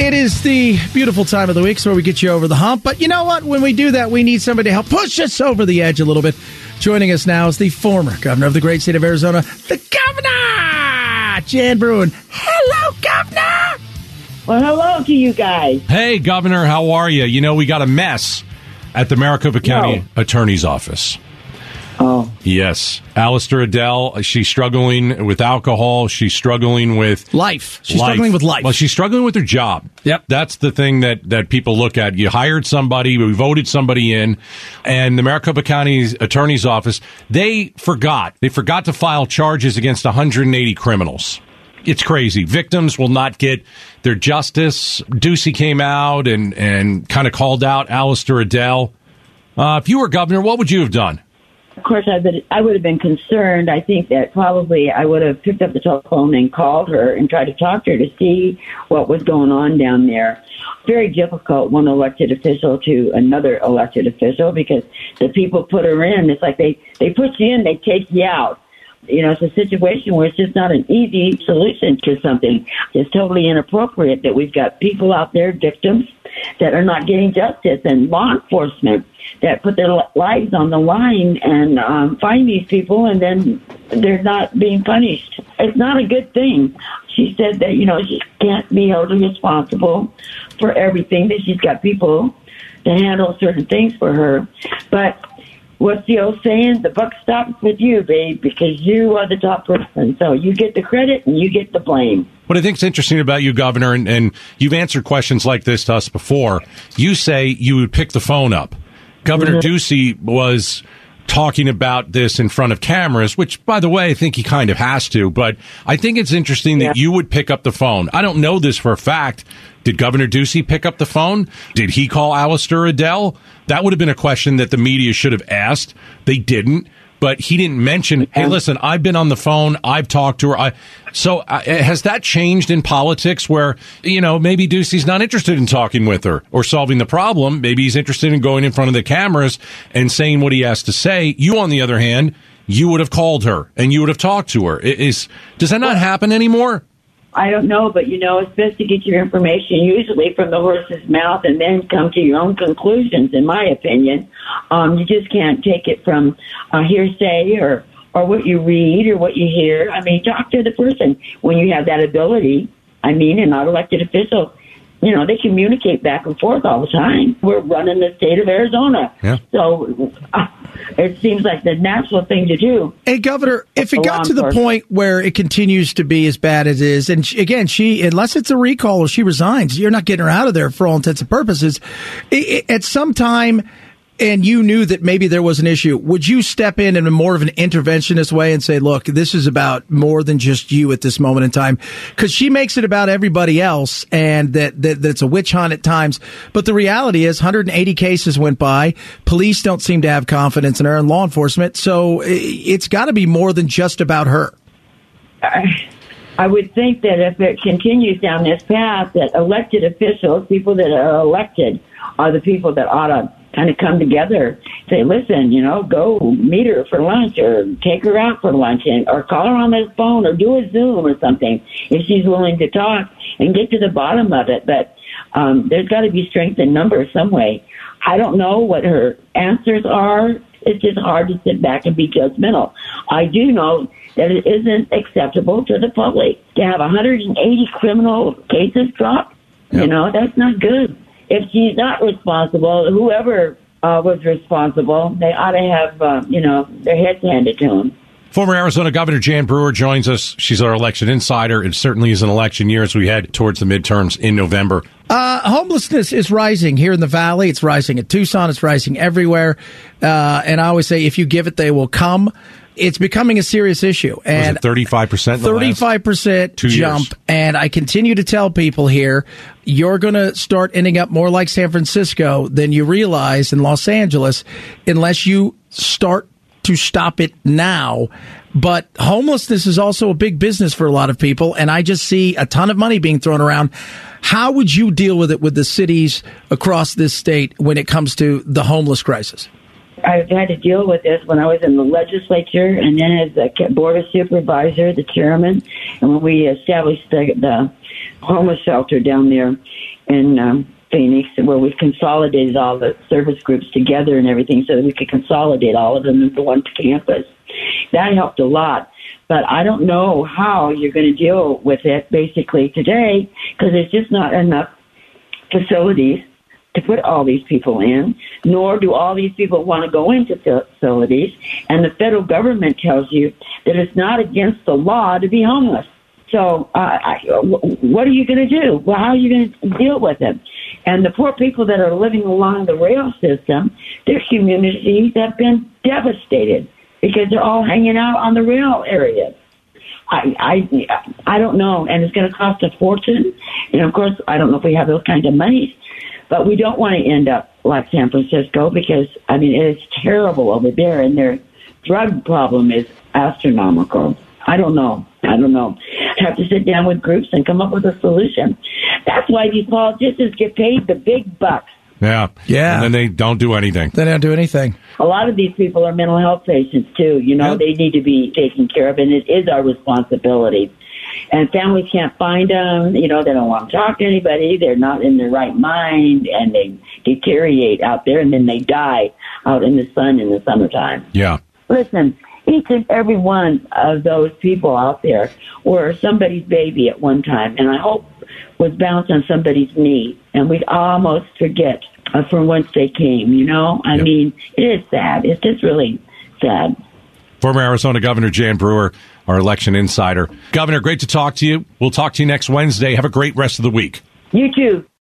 It is the beautiful time of the week, so we get you over the hump. But you know what? When we do that, we need somebody to help push us over the edge a little bit. Joining us now is the former governor of the great state of Arizona, the governor, Jan Brewer. Hello, governor. Well, hello to you guys. Hey, Governor, how are you? You know, we got a mess at the Maricopa County No. Attorney's Office. Oh, Yes. Allister Adel, she's struggling with alcohol. She's struggling with Life. She's struggling with life. Well, she's struggling with her job. Yep. That's the thing that, that people look at. You hired somebody, we voted somebody in, and the Maricopa County Attorney's Office, they forgot. They forgot to file charges against 180 criminals. It's crazy. Victims will not get their justice. Ducey came out and, and kind of called out Allister Adel. Uh, if you were governor, what would you have done? Course, I would I would have been concerned. I think that probably I would have picked up the telephone and called her and tried to talk to her to see what was going on down there. Very difficult, one elected official to another elected official, because the people put her in. It's like they they put you in, they take you out. You know, it's a situation where it's just not an easy solution to something. It's totally inappropriate that we've got people out there, victims, that are not getting justice, and law enforcement that put their lives on the line and um, find these people, and then they're not being punished. It's not a good thing. She said that you know she can't be held responsible for everything. That she's got people to handle certain things for her, but what's the old saying? The buck stops with you, babe, because you are the top person. So you get the credit and you get the blame. What I think is interesting about you, Governor, and, and you've answered questions like this to us before. You say you would pick the phone up. Governor Ducey was talking about this in front of cameras, which, by the way, I think he kind of has to. But I think it's interesting that you would pick up the phone. I don't know this for a fact. Did Governor Ducey pick up the phone? Did he call Allister Adel? That would have been a question that the media should have asked. They didn't. But he didn't mention, hey, listen, I've been on the phone. I've talked to her. I, so uh, has that changed in politics where, you know, maybe Ducey's not interested in talking with her or solving the problem? Maybe he's interested in going in front of the cameras and saying what he has to say. You, on the other hand, you would have called her and you would have talked to her. Is, does that not happen anymore? I don't know, but you know, it's best to get your information usually from the horse's mouth and then come to your own conclusions, in my opinion. Um, you just can't take it from uh, hearsay or, or what you read or what you hear. I mean, talk to the person when you have that ability. I mean, and not elected officials. You know, they communicate back and forth all the time. We're running the state of Arizona. Yeah. So uh, it seems like the natural thing to do. Hey, Governor, if it got to the point where it continues to be as bad as it is, and she, again, she, unless it's a recall or she resigns, you're not getting her out of there for all intents and purposes. I- I- at some time, and you knew that maybe there was an issue, would you step in in a more of an interventionist way and say, look, this is about more than just you at this moment in time? Because she makes it about everybody else and that, that, that it's a witch hunt at times. But the reality is 180 cases went by. Police don't seem to have confidence in her and law enforcement. So it's got to be more than just about her. I, I would think that if it continues down this path, that elected officials, people that are elected, are the people that ought to kind of come together, say, listen, you know, go meet her for lunch or take her out for lunch and, or call her on the phone or do a Zoom or something if she's willing to talk and get to the bottom of it. But um, there's got to be strength in numbers some way. I don't know what her answers are. It's just hard to sit back and be judgmental. I do know that it isn't acceptable to the public to have 180 criminal cases dropped. You know, that's not good. If she's not responsible, whoever uh, was responsible, they ought to have, uh, you know, their heads handed to them. Former Arizona Governor Jan Brewer joins us. She's our election insider. It certainly is an election year as we head towards the midterms in November. Uh, homelessness is rising here in the valley. It's rising in Tucson. It's rising everywhere. Uh, and I always say, if you give it, they will come. It's becoming a serious issue. And it 35%? in 35% two years. jump. And I continue to tell people here, you're going to start ending up more like San Francisco than you realize in Los Angeles unless you start to stop it now. But homelessness is also a big business for a lot of people. And I just see a ton of money being thrown around. How would you deal with it with the cities across this state when it comes to the homeless crisis? I've had to deal with this when I was in the legislature and then as the board of supervisor, the chairman, and when we established the, the homeless shelter down there in um, Phoenix, where we've consolidated all the service groups together and everything so that we could consolidate all of them into one campus. That helped a lot. But I don't know how you're going to deal with it basically today because there's just not enough facilities to put all these people in, nor do all these people want to go into facilities. And the federal government tells you that it's not against the law to be homeless. So, uh, I, what are you going to do? Well, how are you going to deal with it? And the poor people that are living along the rail system, their communities have been devastated because they're all hanging out on the rail areas. I, I, I don't know, and it's going to cost a fortune. And of course, I don't know if we have those kinds of monies but we don't want to end up like San Francisco because, I mean, it is terrible over there and their drug problem is astronomical. I don't know. I don't know. Have to sit down with groups and come up with a solution. That's why these politicians get paid the big bucks. Yeah. Yeah. And then they don't do anything. They don't do anything. A lot of these people are mental health patients too. You know, yep. they need to be taken care of and it is our responsibility and families can't find them. You know, they don't want to talk to anybody. They're not in their right mind, and they deteriorate out there, and then they die out in the sun in the summertime. Yeah. Listen, each and every one of those people out there were somebody's baby at one time, and I hope was bounced on somebody's knee, and we'd almost forget uh, from whence they came. You know, I yep. mean, it is sad. It's just really sad. Former Arizona Governor Jan Brewer, our election insider. Governor, great to talk to you. We'll talk to you next Wednesday. Have a great rest of the week. You too.